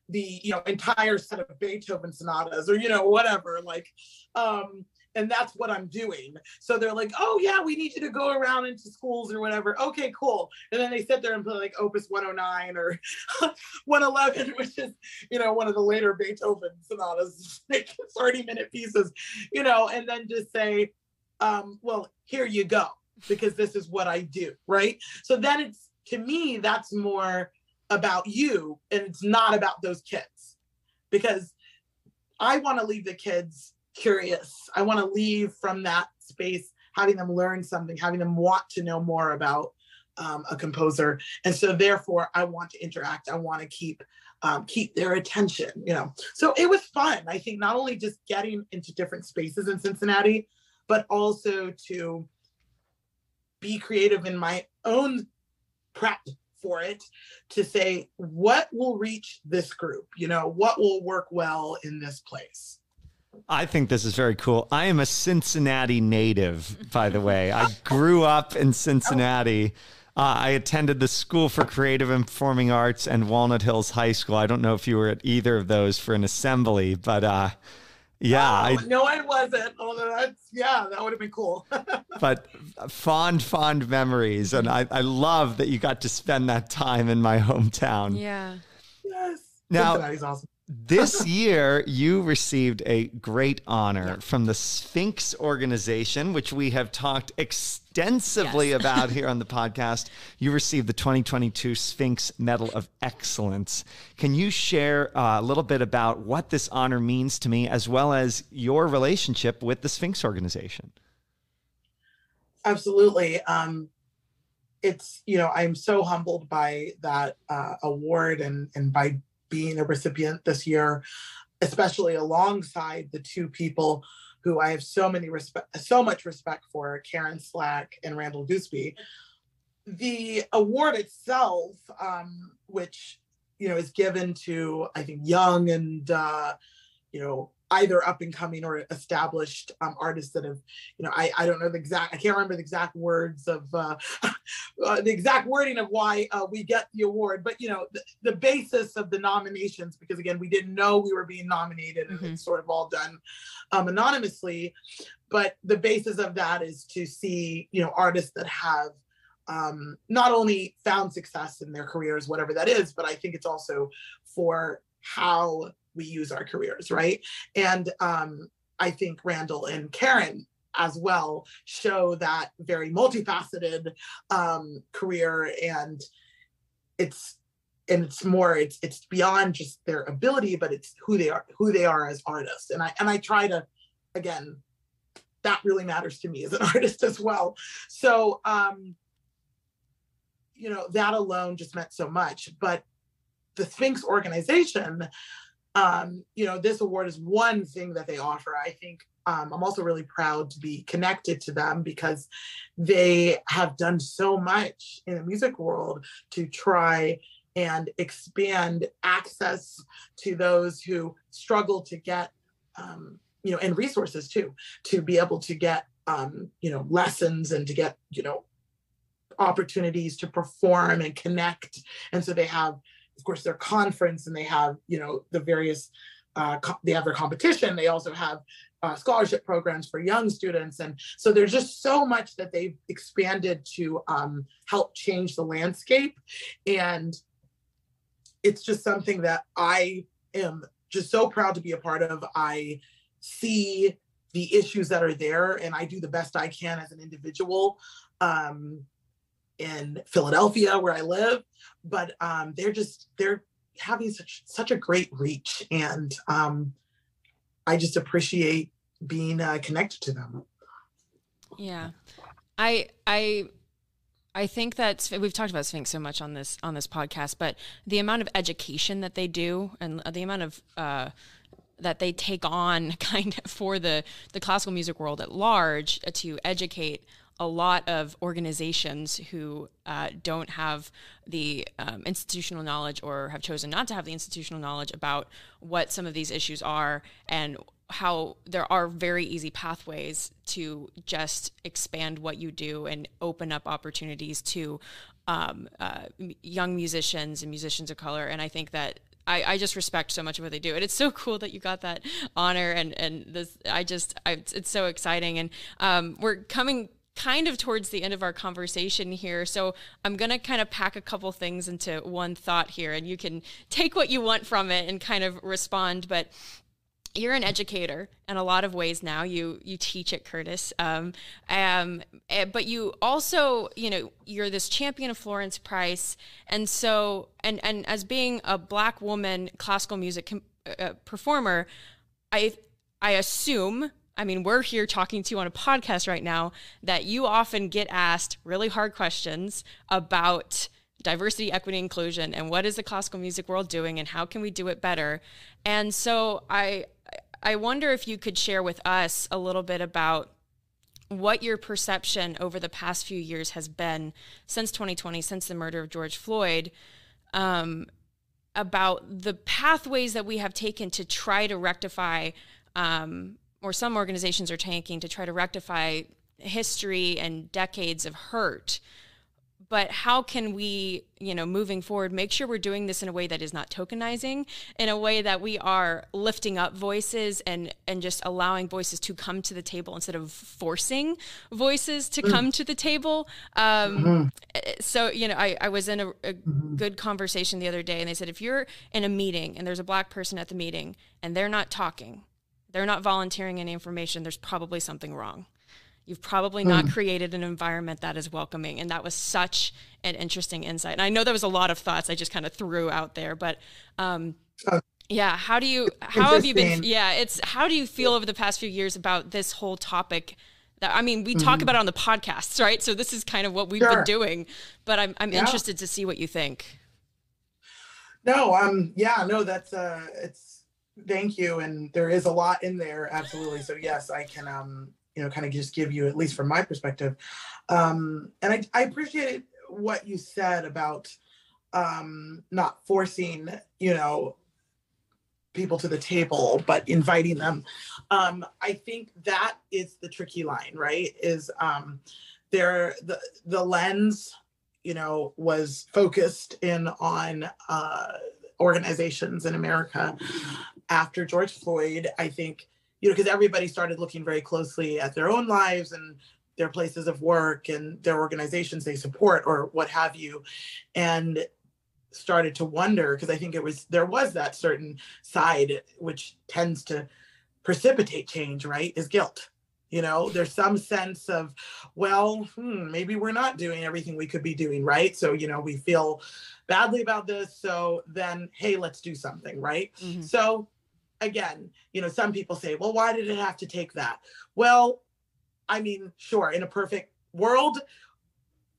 the you know entire set of beethoven sonatas or you know whatever like um and that's what i'm doing. So they're like oh yeah we need you to go around into schools or whatever. Okay cool. And then they sit there and play like opus 109 or 111 which is you know one of the later beethoven sonatas. Like 30 minute pieces you know and then just say um well here you go because this is what i do right? So then it's to me that's more about you and it's not about those kids because I want to leave the kids curious. I want to leave from that space having them learn something, having them want to know more about um, a composer. And so therefore I want to interact. I want to keep um, keep their attention, you know. So it was fun. I think not only just getting into different spaces in Cincinnati, but also to be creative in my own prep for it to say what will reach this group you know what will work well in this place I think this is very cool. I am a Cincinnati native, by the way. I grew up in Cincinnati. Uh, I attended the School for Creative and Performing Arts and Walnut Hills High School. I don't know if you were at either of those for an assembly, but uh, yeah. Oh, I, no, I wasn't. Although that's, yeah, that would have been cool. but fond, fond memories. And I, I love that you got to spend that time in my hometown. Yeah. Yes. Now, Cincinnati's awesome this year, you received a great honor yeah. from the Sphinx organization, which we have talked extensively yes. about here on the podcast. You received the 2022 Sphinx Medal of Excellence. Can you share uh, a little bit about what this honor means to me, as well as your relationship with the Sphinx organization? Absolutely. Um, it's you know I'm so humbled by that uh, award and and by being a recipient this year, especially alongside the two people who I have so many respect, so much respect for, Karen Slack and Randall Goosby. The award itself, um, which you know is given to I think young and uh, you know either up and coming or established um, artists that have, you know, I, I don't know the exact, I can't remember the exact words of uh, uh, the exact wording of why uh, we get the award, but you know, the, the, basis of the nominations, because again, we didn't know we were being nominated and mm-hmm. it's sort of all done um, anonymously. But the basis of that is to see, you know, artists that have um, not only found success in their careers, whatever that is, but I think it's also for how we use our careers, right? And um, I think Randall and Karen as well show that very multifaceted um, career and it's and it's more it's it's beyond just their ability but it's who they are who they are as artists. And i and i try to again that really matters to me as an artist as well. So um you know that alone just meant so much. But the sphinx organization um, you know, this award is one thing that they offer. I think um, I'm also really proud to be connected to them because they have done so much in the music world to try and expand access to those who struggle to get, um, you know, and resources too, to be able to get, um, you know, lessons and to get, you know, opportunities to perform and connect. And so they have of course their conference and they have you know the various uh, co- they have their competition. They also have uh, scholarship programs for young students. And so there's just so much that they've expanded to um, help change the landscape. And it's just something that i am just so proud to be a part of. I see the issues that are there and i do the best i can as an individual. Um, in Philadelphia where I live, but um, they're just they're having such such a great reach, and um, I just appreciate being uh, connected to them. Yeah, I I I think that we've talked about Sphinx so much on this on this podcast, but the amount of education that they do and the amount of uh, that they take on kind of for the the classical music world at large to educate a lot of organizations who uh, don't have the um, institutional knowledge or have chosen not to have the institutional knowledge about what some of these issues are and how there are very easy pathways to just expand what you do and open up opportunities to um, uh, young musicians and musicians of color. And I think that I, I, just respect so much of what they do, and it's so cool that you got that honor. And and this, I just, I, it's so exciting. And um, we're coming kind of towards the end of our conversation here. So I'm going to kind of pack a couple things into one thought here, and you can take what you want from it and kind of respond. But you're an educator in a lot of ways now. You you teach at Curtis, um, um, eh, but you also you know you're this champion of Florence Price, and so and and as being a black woman classical music uh, performer, I I assume I mean, we're here talking to you on a podcast right now that you often get asked really hard questions about diversity, equity, inclusion, and what is the classical music world doing and how can we do it better? And so I I wonder if you could share with us a little bit about what your perception over the past few years has been since 2020, since the murder of George Floyd, um, about the pathways that we have taken to try to rectify um, or some organizations are taking to try to rectify history and decades of hurt but how can we you know moving forward make sure we're doing this in a way that is not tokenizing in a way that we are lifting up voices and and just allowing voices to come to the table instead of forcing voices to mm. come to the table um, mm-hmm. so you know I, I was in a, a mm-hmm. good conversation the other day and they said if you're in a meeting and there's a black person at the meeting and they're not talking they're not volunteering any information, there's probably something wrong. You've probably not mm. created an environment that is welcoming. And that was such an interesting insight. And I know there was a lot of thoughts I just kind of threw out there, but um, uh, yeah, how do you, how have you been? Yeah, it's how do you feel over the past few years about this whole topic That, I mean, we talk mm-hmm. about it on the podcasts, right? So this is kind of what we've sure. been doing, but I'm, I'm yeah. interested to see what you think. No, um, yeah, no, that's, uh, it's, thank you. And there is a lot in there. Absolutely. So yes, I can, um, you know, kind of just give you, at least from my perspective. Um, and I, I appreciate what you said about, um, not forcing, you know, people to the table, but inviting them. Um, I think that is the tricky line, right? Is um, there the the lens, you know, was focused in on uh, organizations in America after George Floyd. I think you know because everybody started looking very closely at their own lives and their places of work and their organizations they support or what have you and started to wonder because I think it was there was that certain side which tends to precipitate change, right? Is guilt. You know, there's some sense of, well, hmm, maybe we're not doing everything we could be doing, right? So, you know, we feel badly about this. So then, hey, let's do something, right? Mm-hmm. So, again, you know, some people say, well, why did it have to take that? Well, I mean, sure, in a perfect world,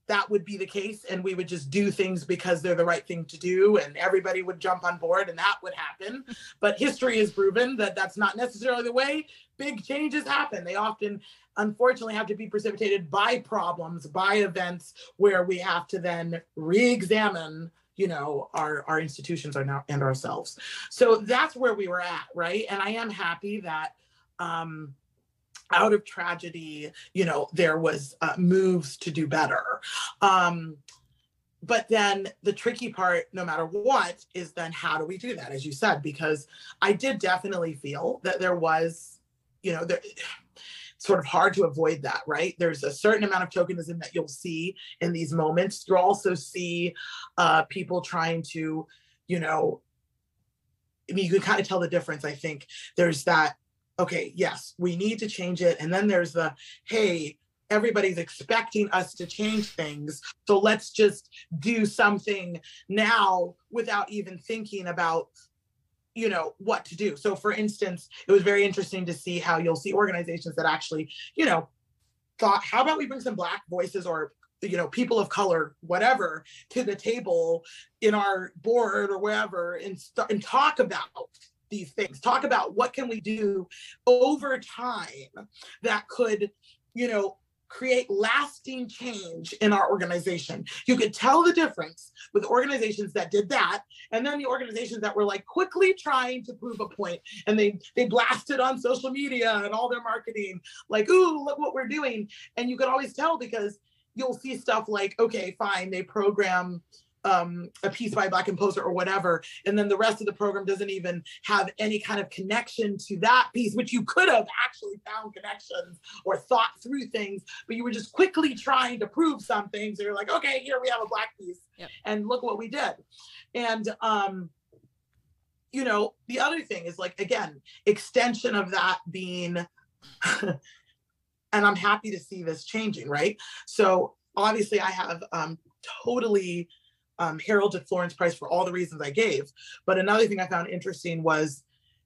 that would be the case and we would just do things because they're the right thing to do and everybody would jump on board and that would happen. But history has proven that that's not necessarily the way. Big changes happen. They often unfortunately have to be precipitated by problems by events where we have to then re-examine you know our our institutions are now and ourselves so that's where we were at right and i am happy that um out of tragedy, you know, there was uh, moves to do better. Um, but then the tricky part, no matter what, is then how do we do that, as you said? Because I did definitely feel that there was, you know, there, sort of hard to avoid that, right? There's a certain amount of tokenism that you'll see in these moments. You'll also see uh, people trying to, you know, I mean, you can kind of tell the difference. I think there's that okay, yes, we need to change it. And then there's the, hey, everybody's expecting us to change things. So let's just do something now without even thinking about you know what to do. So for instance it was very interesting to see how you'll see organizations that actually you know thought how about we bring some black voices or you know people of color whatever to the table in our board or wherever and, st- and talk about these things. Talk about what can we do over time that could you know create lasting change in our organization. You could tell the difference with organizations that did that and then the organizations that were like quickly trying to prove a point and they they blasted on social media and all their marketing like ooh look what we're doing. And you could always tell because you'll see stuff like okay fine they program um, a piece by a Black Composer or whatever, and then the rest of the program doesn't even have any kind of connection to that piece, which you could have actually found connections or thought through things, but you were just quickly trying to prove something. So you're like, okay, here we have a black piece, yep. and look what we did. And um, you know, the other thing is like again, extension of that being. and I'm happy to see this changing, right? So obviously, I have um, totally um, heralded Florence Price for all the reasons I gave. But another thing I found interesting was,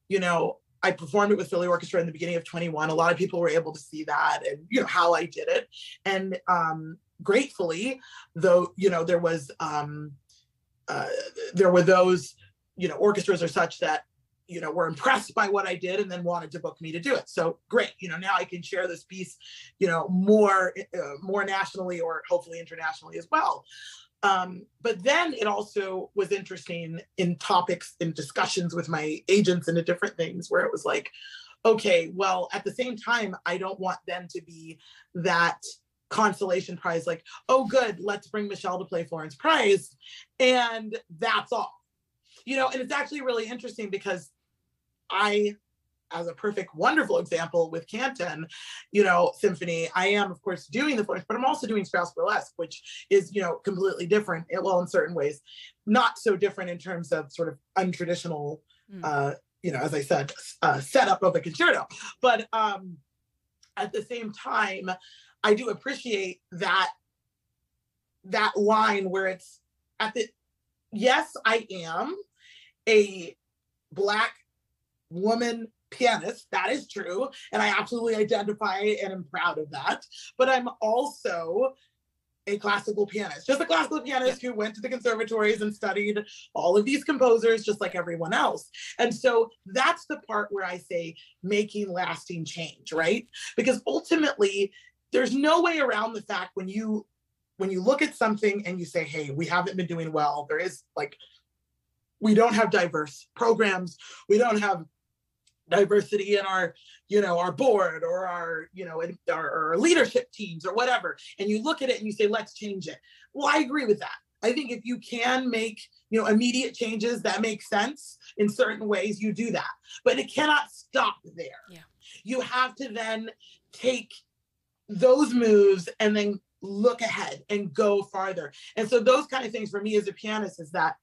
you know, I performed it with Philly Orchestra in the beginning of 21. A lot of people were able to see that and you know how I did it. And um, gratefully, though, you know, there was um, uh, there were those, you know, orchestras are such that you know were impressed by what I did and then wanted to book me to do it. So great, you know, now I can share this piece, you know, more uh, more nationally or hopefully internationally as well. Um, but then it also was interesting in topics in discussions with my agents and the different things where it was like, okay, well, at the same time, I don't want them to be that consolation prize, like, oh, good, let's bring Michelle to play Florence Price. And that's all. You know, and it's actually really interesting because I as a perfect, wonderful example with Canton, you know, symphony. I am, of course, doing the Florence, but I'm also doing Strauss burlesque, which is, you know, completely different. Eh, well, in certain ways, not so different in terms of sort of untraditional, mm. uh, you know, as I said, uh, setup of a concerto. But um, at the same time, I do appreciate that that line where it's at the yes, I am a black woman pianist. That is true. And I absolutely identify and am proud of that. But I'm also a classical pianist, just a classical pianist yeah. who went to the conservatories and studied all of these composers, just like everyone else. And so that's the part where I say making lasting change, right? Because ultimately, there's no way around the fact when you when you look at something and you say, hey, we haven't been doing well, there is like we don't have diverse programs, we don't have diversity in our you know our board or our you know our, our, leadership teams or whatever. And you look at it and you say let's change it. Well i agree with that. I think if you can make you know immediate changes that make sense in certain ways you do that. But it cannot stop there. Yeah. you have to then take those moves and then look ahead and go farther. And so those kind of things for me as a pianist is that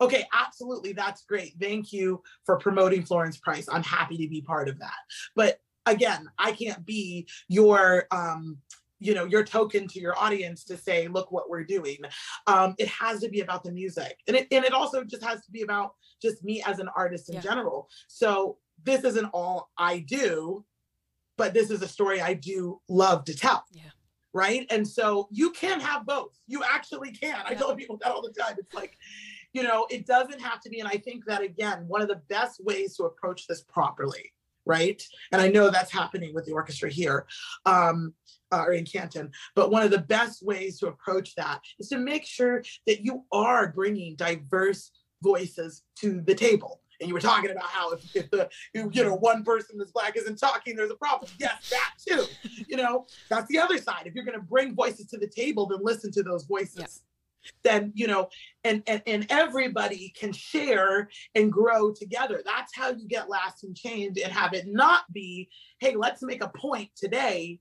Okay, absolutely. That's great. Thank you for promoting Florence Price. I'm happy to be part of that. But again, I can't be your um, you know your token to your audience to say look what we're doing um, it has to be about the music and it, and it also just has to be about just me as an artist in yeah. general so this isn't all i do but this is a story i do love to tell yeah right and so you can have both you actually can i tell people that all the time it's like you know, it doesn't have to be. And I think that, again, one of the best ways to approach this properly, right? And I know that's happening with the orchestra here um, uh, or in Canton, but one of the best ways to approach that is to make sure that you are bringing diverse voices to the table. And you were talking about how if, if the you know one person that's black isn't talking, there's a problem. Yes, that too. You know, that's the other side. If you're going to bring voices to the table, then listen to those voices. Yeah then you know and, and and everybody can share and grow together that's how you get lasting change and have it not be hey let's make a point today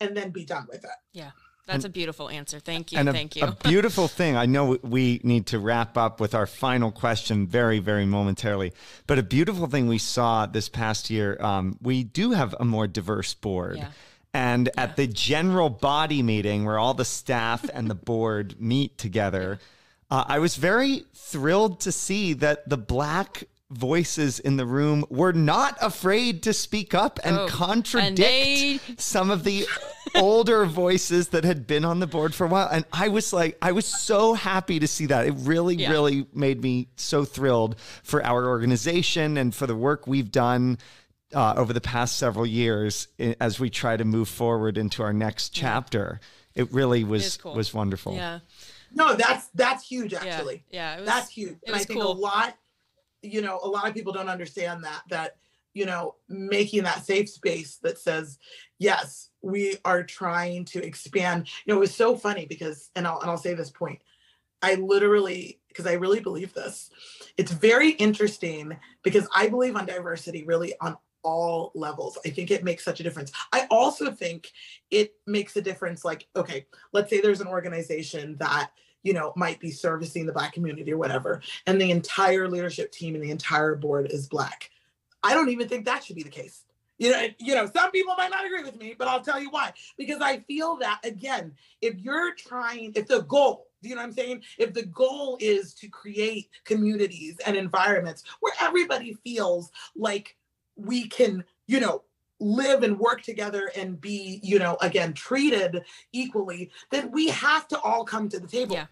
and then be done with it yeah that's and, a beautiful answer. Thank you. And a, Thank you. a beautiful thing. I know we need to wrap up with our final question very, very momentarily. But a beautiful thing we saw this past year, um, we do have a more diverse board. Yeah. And at the general body meeting where all the staff and the board meet together, uh, I was very thrilled to see that the black voices in the room were not afraid to speak up and oh, contradict and they... some of the older voices that had been on the board for a while. And I was like, I was so happy to see that. It really, yeah. really made me so thrilled for our organization and for the work we've done uh, over the past several years as we try to move forward into our next chapter. Yeah. It really was cool. was wonderful. Yeah. No, that's that's huge actually. Yeah, yeah was, that's huge. And I think cool. a lot, you know, a lot of people don't understand that that you know making that safe space that says yes we are trying to expand you know it was so funny because and i'll, and I'll say this point i literally because i really believe this it's very interesting because i believe on diversity really on all levels. I think it makes such a difference. I also think it makes a difference. Like, okay, let's say there's an organization that you know might be servicing the black community or whatever and the entire leadership team and the entire board is black i don't even think that should be the case you know you know some people might not agree with me but i'll tell you why because i feel that again if you're trying if the goal do you know what i'm saying if the goal is to create communities and environments where everybody feels like we can, you know, live and work together and be, you know, again, treated equally, then we have to all come to the table. Yeah.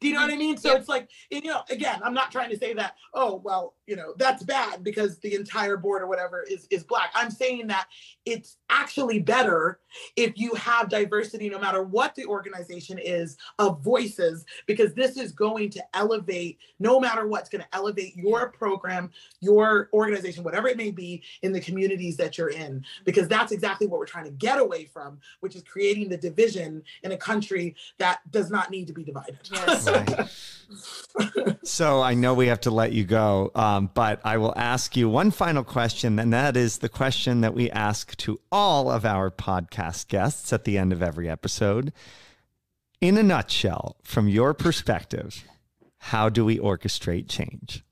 Do you know what I mean? So it's like, you know, again, I'm not trying to say that, oh, well, you know, that's bad because the entire board or whatever is is black. I'm saying that it's actually better if you have diversity no matter what the organization is of voices because this is going to elevate no matter what's going to elevate your program, your organization, whatever it may be in the communities that you're in because that's exactly what we're trying to get away from, which is creating the division in a country that does not need to be divided. Yes. So I know we have to let you go, um, but I will ask you one final question, and that is the question that we ask to all of our podcast guests at the end of every episode. In a nutshell, from your perspective, how do we orchestrate change?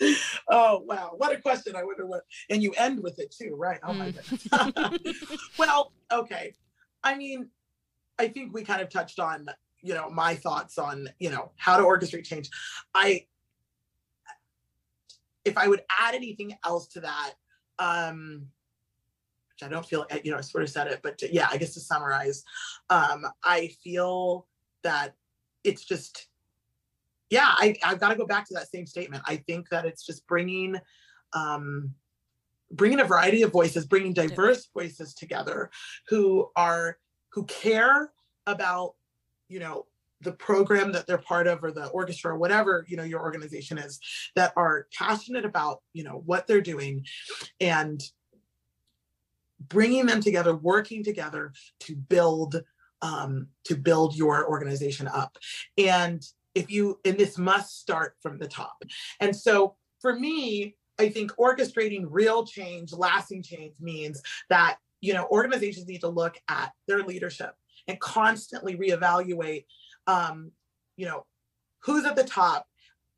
oh wow what a question i wonder what and you end with it too right oh my mm. goodness well okay i mean i think we kind of touched on you know my thoughts on you know how to orchestrate change i if i would add anything else to that um, which I don't feel you know, I sort of said it, but to, yeah, I guess to summarize, um, I feel that it's just, yeah, I, I've got to go back to that same statement. I think that it's just bringing, um, bringing a variety of voices, bringing diverse voices together who are, who care about, you know, the program that they're part of or the orchestra or whatever you know your organization is that are passionate about you know what they're doing and bringing them together working together to build um, to build your organization up. And if you and this must start from the top. And so for me i think orchestrating real change lasting change means that you know organizations need to look at their leadership and constantly reevaluate um, you know, who's at the top?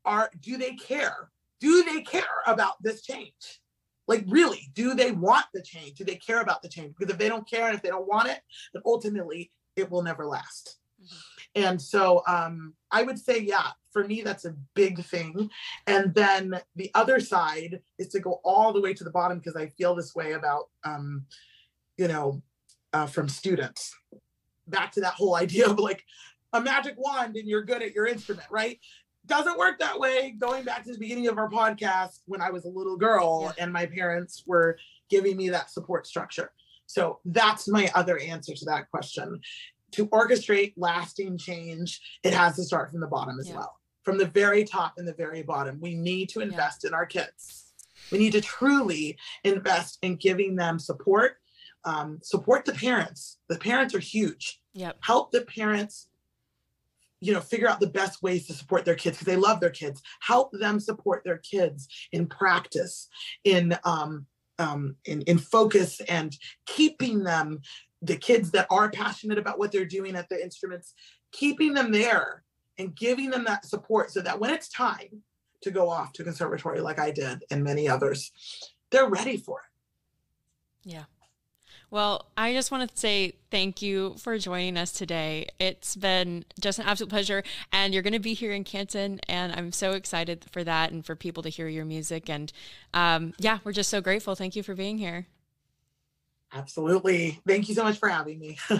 Are do they care? Do they care about this change? Like really, do they want the change? Do they care about the change? Because if they don't care and if they don't want it, then ultimately it will never last. Mm-hmm. And so um, I would say, yeah, for me, that's a big thing. And then the other side is to go all the way to the bottom because I feel this way about, um, you know, uh, from students. Back to that whole idea of like, a magic wand and you're good at your instrument, right? Doesn't work that way. Going back to the beginning of our podcast, when I was a little girl yeah. and my parents were giving me that support structure. So that's my other answer to that question. To orchestrate lasting change, it has to start from the bottom as yeah. well. From the very top and the very bottom, we need to invest yeah. in our kids. We need to truly invest in giving them support. Um, support the parents. The parents are huge. Yep. Help the parents you know figure out the best ways to support their kids because they love their kids. Help them support their kids in practice in um, um in, in focus and keeping them the kids that are passionate about what they're doing at the instruments keeping them there and giving them that support so that when it's time to go off to conservatory like i did and many others they're ready for it. Yeah well, I just want to say thank you for joining us today. It's been just an absolute pleasure. And you're going to be here in Canton. And I'm so excited for that and for people to hear your music. And um, yeah, we're just so grateful. Thank you for being here. Absolutely. Thank you so much for having me.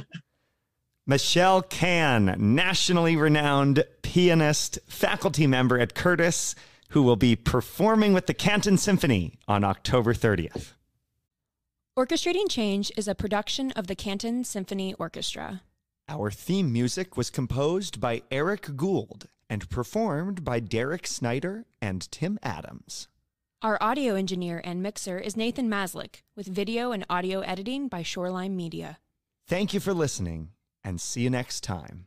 Michelle Cann, nationally renowned pianist, faculty member at Curtis, who will be performing with the Canton Symphony on October 30th. Orchestrating Change is a production of the Canton Symphony Orchestra. Our theme music was composed by Eric Gould and performed by Derek Snyder and Tim Adams. Our audio engineer and mixer is Nathan Maslick, with video and audio editing by Shoreline Media. Thank you for listening, and see you next time.